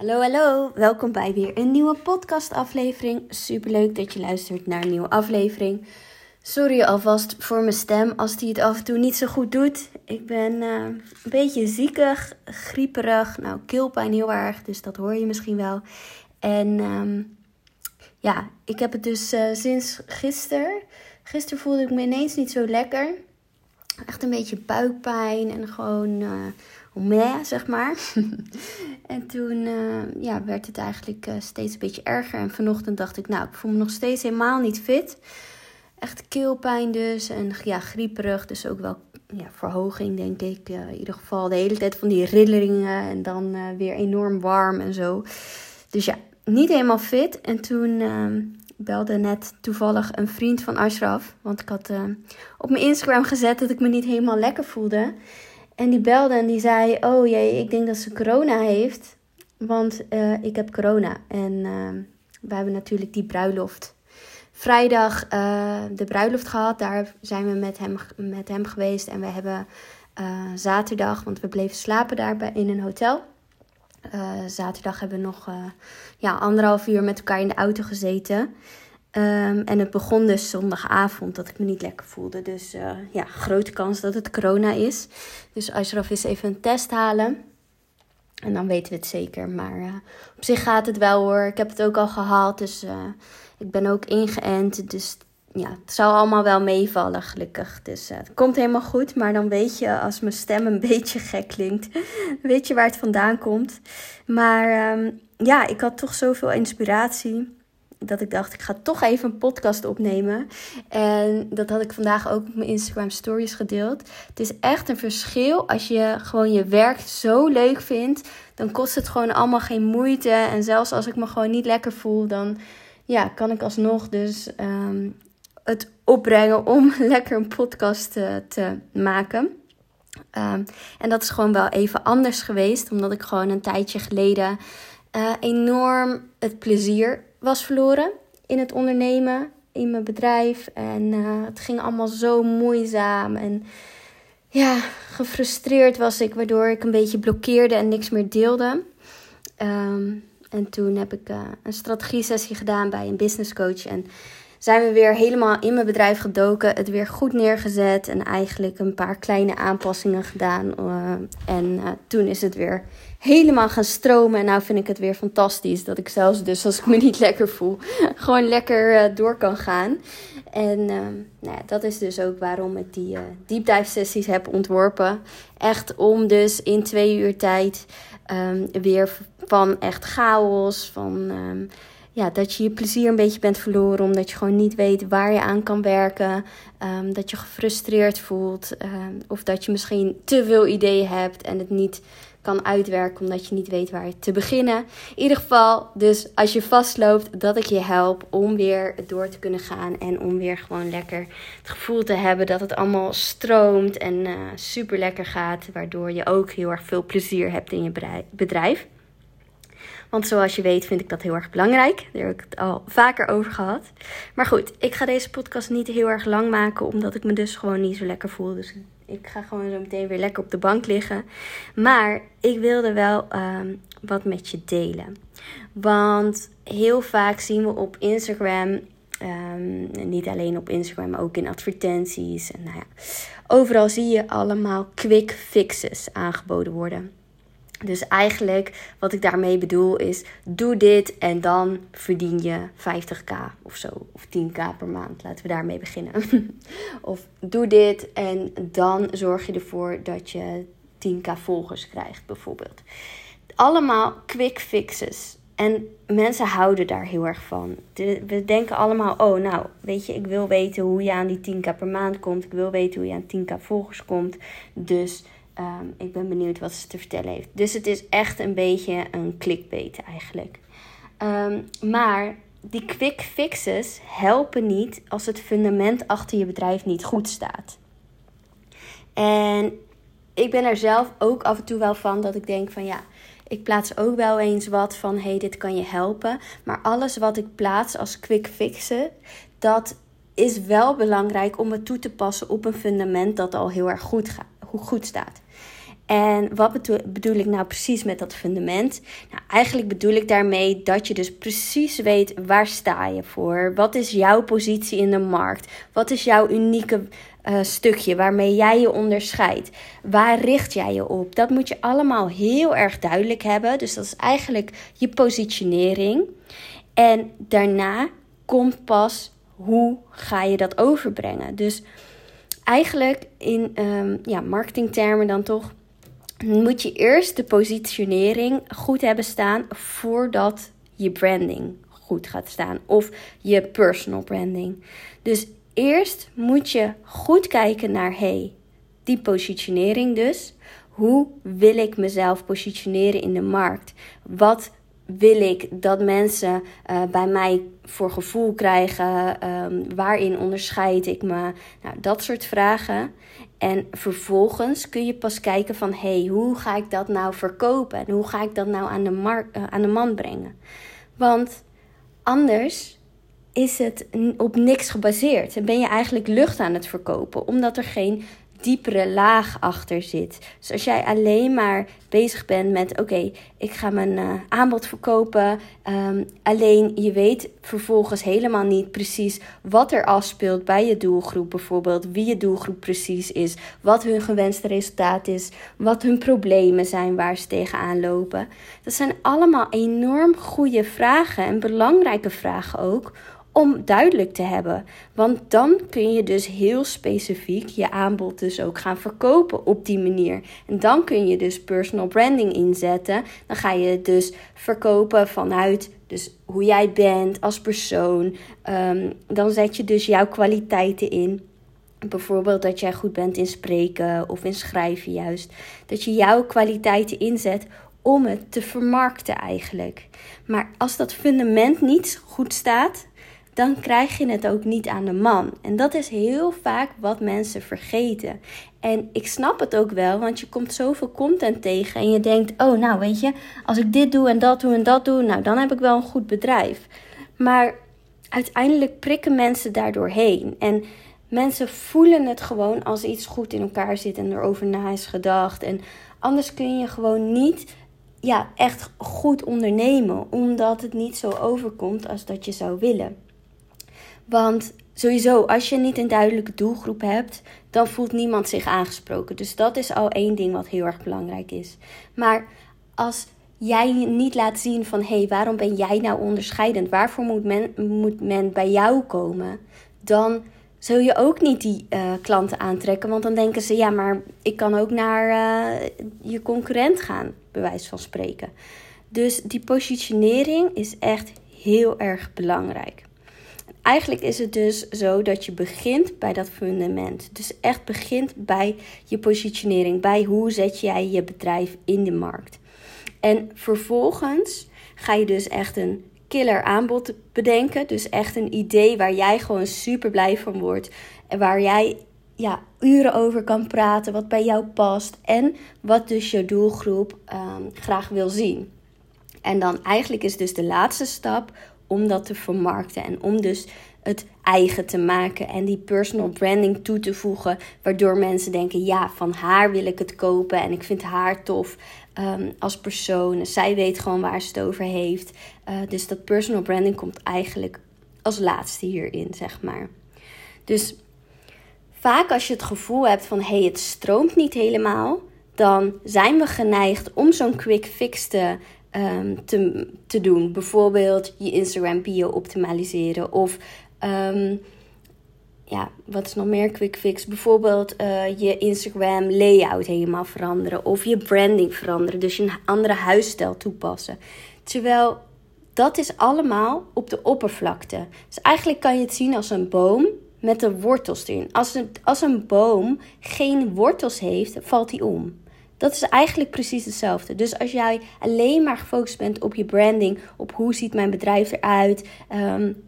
Hallo, hallo. Welkom bij weer een nieuwe podcastaflevering. Superleuk dat je luistert naar een nieuwe aflevering. Sorry alvast voor mijn stem als die het af en toe niet zo goed doet. Ik ben eh, een beetje ziekig, grieperig. Nou, keelpijn heel erg, dus dat hoor je misschien wel. En ehm, ja, ik heb het dus uh, sinds gisteren. Gisteren voelde ik me ineens niet zo lekker. Echt een beetje buikpijn en gewoon uh, meh, zeg maar. en toen uh, ja, werd het eigenlijk uh, steeds een beetje erger. En vanochtend dacht ik, nou, ik voel me nog steeds helemaal niet fit. Echt keelpijn dus en ja, grieperig. Dus ook wel ja, verhoging, denk ik. in ieder geval de hele tijd van die rilleringen en dan weer enorm warm en zo. Dus ja, niet helemaal fit. En toen ehm, belde net toevallig een vriend van Ashraf. Want ik had op mijn Instagram gezet dat ik me niet helemaal lekker voelde. En die belde en die zei: Oh jee, ik denk dat ze corona heeft. Want uh, ik heb corona. En uh, we hebben natuurlijk die bruiloft. Vrijdag de bruiloft gehad. Daar zijn we met hem, met hem geweest. En we hebben zaterdag, want we bleven slapen daar in een hotel. Uh, zaterdag hebben we nog uh, ja, anderhalf uur met elkaar in de auto gezeten. Um, en het begon dus zondagavond dat ik me niet lekker voelde. Dus uh, ja, grote kans dat het corona is. Dus Ashraf is even een test halen. En dan weten we het zeker. Maar op zich gaat het wel hoor. Ik heb het ook al gehaald. Dus ik ben ook ingeënt. Dus ja, het zou allemaal wel meevallen, gelukkig. Dus het komt helemaal goed. Maar dan weet je, als mijn stem een beetje gek klinkt, weet je waar het vandaan komt. Maar um, ja, ik had toch zoveel inspiratie. Dat ik dacht, ik ga toch even een podcast opnemen. En dat had ik vandaag ook op mijn Instagram stories gedeeld. Het is echt een verschil als je gewoon je werk zo leuk vindt. Dan kost het gewoon allemaal geen moeite. En zelfs als ik me gewoon niet lekker voel, dan ja, kan ik alsnog dus um, het opbrengen om lekker een podcast te, te maken. Um, en dat is gewoon wel even anders geweest, omdat ik gewoon een tijdje geleden uh, enorm het plezier was verloren in het ondernemen, in mijn bedrijf. En uh, het ging allemaal zo moeizaam en ja, gefrustreerd was ik, waardoor ik een beetje blokkeerde en niks meer deelde. Um, en toen heb ik uh, een strategie sessie gedaan bij een business coach en zijn we weer helemaal in mijn bedrijf gedoken. Het weer goed neergezet en eigenlijk een paar kleine aanpassingen gedaan. Uh, en uh, toen is het weer helemaal gaan stromen. En nou vind ik het weer fantastisch dat ik zelfs dus als ik me niet lekker voel, gewoon lekker uh, door kan gaan. En nou ja, dat is dus ook waarom ik die deep dive sessies heb ontworpen. Echt om dus in twee uur tijd um, weer van echt chaos, van... Um, ja, dat je je plezier een beetje bent verloren. Omdat je gewoon niet weet waar je aan kan werken. Um, dat je gefrustreerd voelt. Um, of dat je misschien te veel ideeën hebt en het niet kan uitwerken omdat je niet weet waar te beginnen. In ieder geval, dus als je vastloopt, dat ik je help om weer door te kunnen gaan. En om weer gewoon lekker het gevoel te hebben dat het allemaal stroomt en uh, super lekker gaat. Waardoor je ook heel erg veel plezier hebt in je bedrijf. Want zoals je weet vind ik dat heel erg belangrijk. Daar heb ik het al vaker over gehad. Maar goed, ik ga deze podcast niet heel erg lang maken. Omdat ik me dus gewoon niet zo lekker voel. Dus ik ga gewoon zo meteen weer lekker op de bank liggen. Maar ik wilde wel um, wat met je delen. Want heel vaak zien we op Instagram. Um, niet alleen op Instagram, maar ook in advertenties. En nou ja, overal zie je allemaal quick fixes aangeboden worden. Dus eigenlijk wat ik daarmee bedoel is: doe dit en dan verdien je 50k of zo. Of 10k per maand. Laten we daarmee beginnen. of doe dit en dan zorg je ervoor dat je 10k volgers krijgt, bijvoorbeeld. Allemaal quick fixes. En mensen houden daar heel erg van. we denken allemaal: oh, nou, weet je, ik wil weten hoe je aan die 10k per maand komt. Ik wil weten hoe je aan 10k volgers komt. Dus Um, ik ben benieuwd wat ze te vertellen heeft. Dus het is echt een beetje een clickbait eigenlijk. Um, maar die quick fixes helpen niet als het fundament achter je bedrijf niet goed staat. En ik ben er zelf ook af en toe wel van dat ik denk van ja, ik plaats ook wel eens wat van hey, dit kan je helpen. Maar alles wat ik plaats als quick fixen, dat is wel belangrijk om het toe te passen op een fundament dat al heel erg goed, gaat, goed staat. En wat bedoel, ik nou precies met dat fundament? Nou, eigenlijk bedoel ik daarmee dat je dus precies weet waar sta je voor. Wat is jouw positie in de markt? Wat is jouw unieke uh, stukje waarmee jij je onderscheidt? Waar richt jij je op? Dat moet je allemaal heel erg duidelijk hebben. Dus dat is eigenlijk je positionering. En daarna komt pas hoe ga je dat overbrengen. Dus eigenlijk in um, ja, marketingtermen dan toch moet je eerst de positionering goed hebben staan voordat je branding goed gaat staan of je personal branding. Dus eerst moet je goed kijken naar hey, die positionering dus. Hoe wil ik mezelf positioneren in de markt? Wat wil ik dat mensen uh, bij mij voor gevoel krijgen? Um, waarin onderscheid ik me? Nou, dat soort vragen. En vervolgens kun je pas kijken van... hé, hey, hoe ga ik dat nou verkopen? En hoe ga ik dat nou aan de, markt, uh, aan de man brengen? Want anders is het op niks gebaseerd. Dan ben je eigenlijk lucht aan het verkopen, omdat er geen diepere laag achter zit. Dus als jij alleen maar bezig bent met: oké, ik ga mijn uh, aanbod verkopen. Um, alleen je weet vervolgens helemaal niet precies wat er afspeelt bij je doelgroep. Bijvoorbeeld wie je doelgroep precies is, wat hun gewenste resultaat is, wat hun problemen zijn waar ze tegenaan lopen. Dat zijn allemaal enorm goede vragen en belangrijke vragen ook om duidelijk te hebben. Want dan kun je dus heel specifiek je aanbod dus ook gaan verkopen op die manier. En dan kun je dus personal branding inzetten. Dan ga je dus verkopen vanuit dus hoe jij bent als persoon. Um, dan zet je dus jouw kwaliteiten in. Bijvoorbeeld dat jij goed bent in spreken of in schrijven juist. Dat je jouw kwaliteiten inzet om het te vermarkten eigenlijk. Maar als dat fundament niet goed staat, dan krijg je het ook niet aan de man. En dat is heel vaak wat mensen vergeten. En ik snap het ook wel, want je komt zoveel content tegen en je denkt: oh, nou weet je, als ik dit doe en dat doe en dat doe, nou dan heb ik wel een goed bedrijf. Maar uiteindelijk prikken mensen daardoor heen. En mensen voelen het gewoon als iets goed in elkaar zit en erover na is gedacht. En anders kun je gewoon niet ja, echt goed ondernemen, omdat het niet zo overkomt als dat je zou willen. Want sowieso, als je niet een duidelijke doelgroep hebt, dan voelt niemand zich aangesproken. Dus dat is al één ding wat heel erg belangrijk is. Maar als jij niet laat zien van hé, hey, waarom ben jij nou onderscheidend? Waarvoor moet men, moet men bij jou komen? Dan zul je ook niet die uh, klanten aantrekken. Want dan denken ze, ja, maar ik kan ook naar uh, je concurrent gaan, bij wijze van spreken. Dus die positionering is echt heel erg belangrijk. Eigenlijk is het dus zo dat je begint bij dat fundament. Dus echt begint bij je positionering, bij hoe zet jij je bedrijf in de markt. En vervolgens ga je dus echt een killer aanbod bedenken. Dus echt een idee waar jij gewoon super blij van wordt. En waar jij ja, uren over kan praten, wat bij jou past. En wat dus je doelgroep um, graag wil zien. En dan eigenlijk is dus de laatste stap om dat te vermarkten en om dus het eigen te maken en die personal branding toe te voegen, waardoor mensen denken: ja, van haar wil ik het kopen en ik vind haar tof um, als persoon. Zij weet gewoon waar ze het over heeft. Uh, dus dat personal branding komt eigenlijk als laatste hierin, zeg maar. Dus vaak als je het gevoel hebt van hé, hey, het stroomt niet helemaal, dan zijn we geneigd om zo'n quick fix te um, te, te doen. Bijvoorbeeld je Instagram bio optimaliseren of um, ja, wat is nog meer quick fix? Bijvoorbeeld uh, je Instagram layout helemaal veranderen of je branding veranderen, dus een andere huisstijl toepassen. Terwijl dat is allemaal op de oppervlakte. Dus eigenlijk kan je het zien als een boom met de wortels erin. Als een, als een boom geen wortels heeft, valt hij om. Dat is eigenlijk precies hetzelfde. Dus als jij alleen maar gefocust bent op je branding, op hoe ziet mijn bedrijf eruit, um,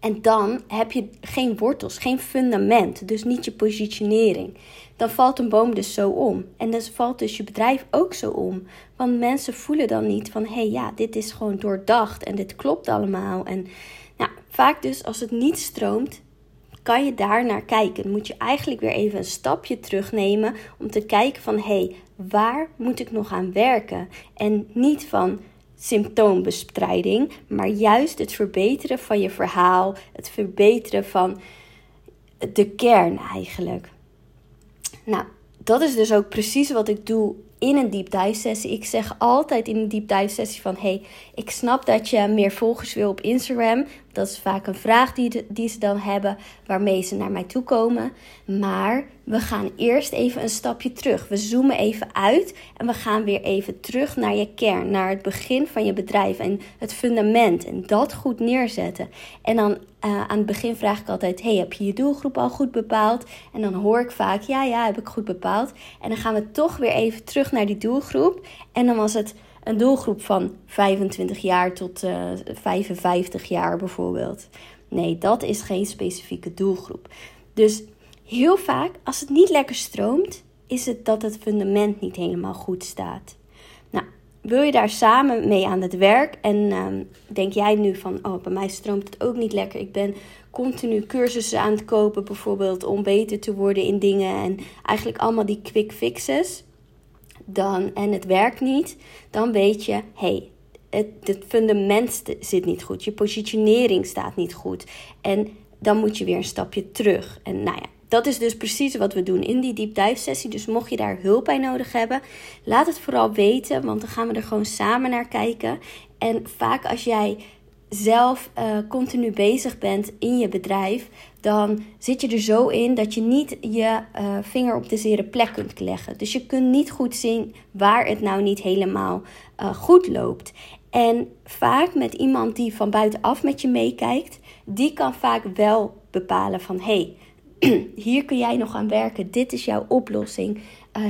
en dan heb je geen wortels, geen fundament, dus niet je positionering. Dan valt een boom dus zo om. En dan valt dus je bedrijf ook zo om. Want mensen voelen dan niet van, hé hey, ja, dit is gewoon doordacht en dit klopt allemaal. En nou, vaak dus als het niet stroomt, kan je daar naar kijken. Moet je eigenlijk weer even een stapje terugnemen om te kijken van hé, hey, waar moet ik nog aan werken? En niet van symptoombestrijding, maar juist het verbeteren van je verhaal, het verbeteren van de kern eigenlijk. Nou, dat is dus ook precies wat ik doe in een deep dive sessie. Ik zeg altijd in een deep dive sessie van... hey, ik snap dat je meer volgers wil op Instagram. Dat is vaak een vraag die, die ze dan hebben... waarmee ze naar mij toe komen. Maar we gaan eerst even een stapje terug. We zoomen even uit en we gaan weer even terug naar je kern... naar het begin van je bedrijf en het fundament. En dat goed neerzetten. En dan uh, aan het begin vraag ik altijd: hey, heb je je doelgroep al goed bepaald? En dan hoor ik vaak: ja, ja, heb ik goed bepaald. En dan gaan we toch weer even terug naar die doelgroep. En dan was het een doelgroep van 25 jaar tot uh, eh, 55 jaar bijvoorbeeld. Nee, dat is geen specifieke doelgroep. Dus heel vaak, als het niet lekker stroomt, is het dat het fundament niet helemaal goed staat wil je daar samen mee aan het werk? En ehm, denk jij nu van, oh, bij mij stroomt het ook niet lekker. Ik ben continu cursussen aan het kopen, bijvoorbeeld om beter te worden in dingen. En eigenlijk allemaal die quick fixes. Dan, en het werkt niet. Dan weet je, hey, het, het fundament zit niet goed. Je positionering staat niet goed. En dan moet je weer een stapje terug. En nou ja, dat is dus precies wat we doen in die deep dive sessie. Dus mocht je daar hulp bij nodig hebben, laat het vooral weten, want dan gaan we er gewoon samen naar kijken. En vaak als jij zelf uh, continu bezig bent in je bedrijf, dan zit je er zo in dat je niet je uh, vinger op de zere plek kunt leggen. Dus je kunt niet goed zien waar het nou niet helemaal uh, goed loopt. En vaak met iemand die van buitenaf met je meekijkt, die kan vaak wel bepalen van hé, hey, hier kun jij nog aan werken. Dit is jouw oplossing.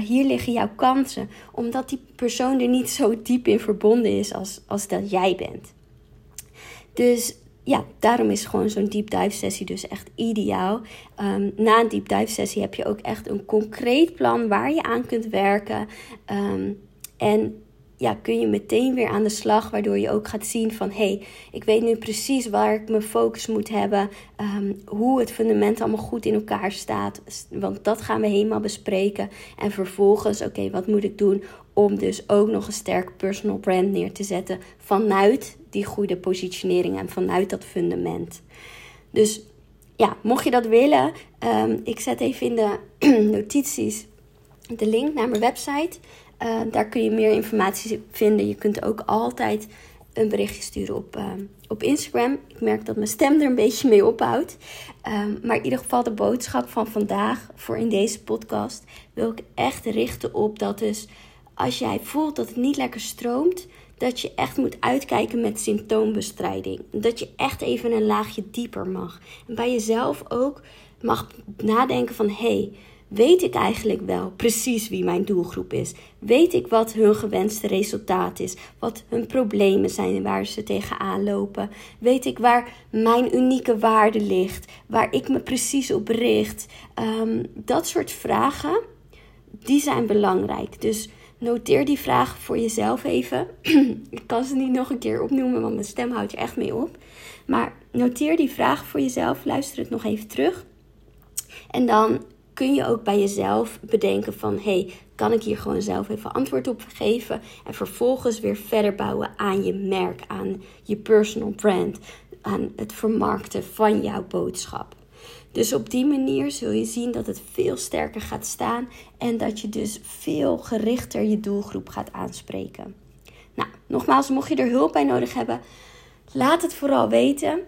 Hier liggen jouw kansen. Omdat die persoon er niet zo diep in verbonden is als, als dat jij bent. Dus ja, daarom is gewoon zo'n deep dive sessie dus echt ideaal. Um, na een deep dive sessie heb je ook echt een concreet plan waar je aan kunt werken. Um, en ja, kun je meteen weer aan de slag. Waardoor je ook gaat zien van hé, hey, ik weet nu precies waar ik mijn focus moet hebben. Um, hoe het fundament allemaal goed in elkaar staat. Want dat gaan we helemaal bespreken. En vervolgens, oké, wat moet ik doen om dus ook nog een sterk personal brand neer te zetten. Vanuit die goede positionering en vanuit dat fundament. Dus ja, mocht je dat willen, um, ik zet even in de notities de link naar mijn website. Uh, daar kun je meer informatie vinden. Je kunt ook altijd een berichtje sturen op, uh, op Instagram. Ik merk dat mijn stem er een beetje mee ophoudt. Um, maar in ieder geval de boodschap van vandaag voor in deze podcast wil ik echt richten op dat dus als jij voelt dat het niet lekker stroomt, dat je echt moet uitkijken met symptoombestrijding. Dat je echt even een laagje dieper mag. En bij jezelf ook mag nadenken van hé, hey, Weet ik eigenlijk wel precies wie mijn doelgroep is? Weet ik wat hun gewenste resultaat is? Wat hun problemen zijn waar ze tegenaan lopen? Weet ik waar mijn unieke waarde ligt? Waar ik me precies op richt? Um, dat soort vragen, die zijn belangrijk. Dus noteer die vragen voor jezelf even. ik kan ze niet nog een keer opnoemen, want mijn stem houdt je echt mee op. Maar noteer die vragen voor jezelf. Luister het nog even terug. En dan kun je ook bij jezelf bedenken van hey, kan ik hier gewoon zelf even antwoord op geven en vervolgens weer verder bouwen aan je merk, aan je personal brand, aan het vermarkten van jouw boodschap. Dus op die manier zul je zien dat het veel sterker gaat staan en dat je dus veel gerichter je doelgroep gaat aanspreken. Nou, nogmaals, mocht je er hulp bij nodig hebben, laat het vooral weten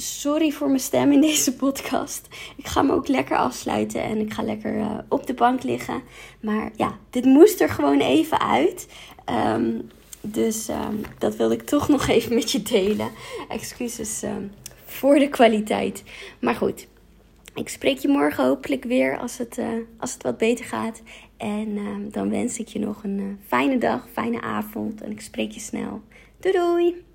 sorry voor mijn stem in deze podcast. Ik ga me ook lekker afsluiten en ik ga lekker uh, op de bank liggen. Maar ja, dit moest er gewoon even uit. Um, dus um, dat wilde ik toch nog even met je delen. Excuses um, voor de kwaliteit. Maar goed, ik spreek je morgen hopelijk weer als het, uh, als het wat beter gaat. En dan wens ik je nog een uh, fijne dag, fijne avond en ik spreek je snel. Doei doei!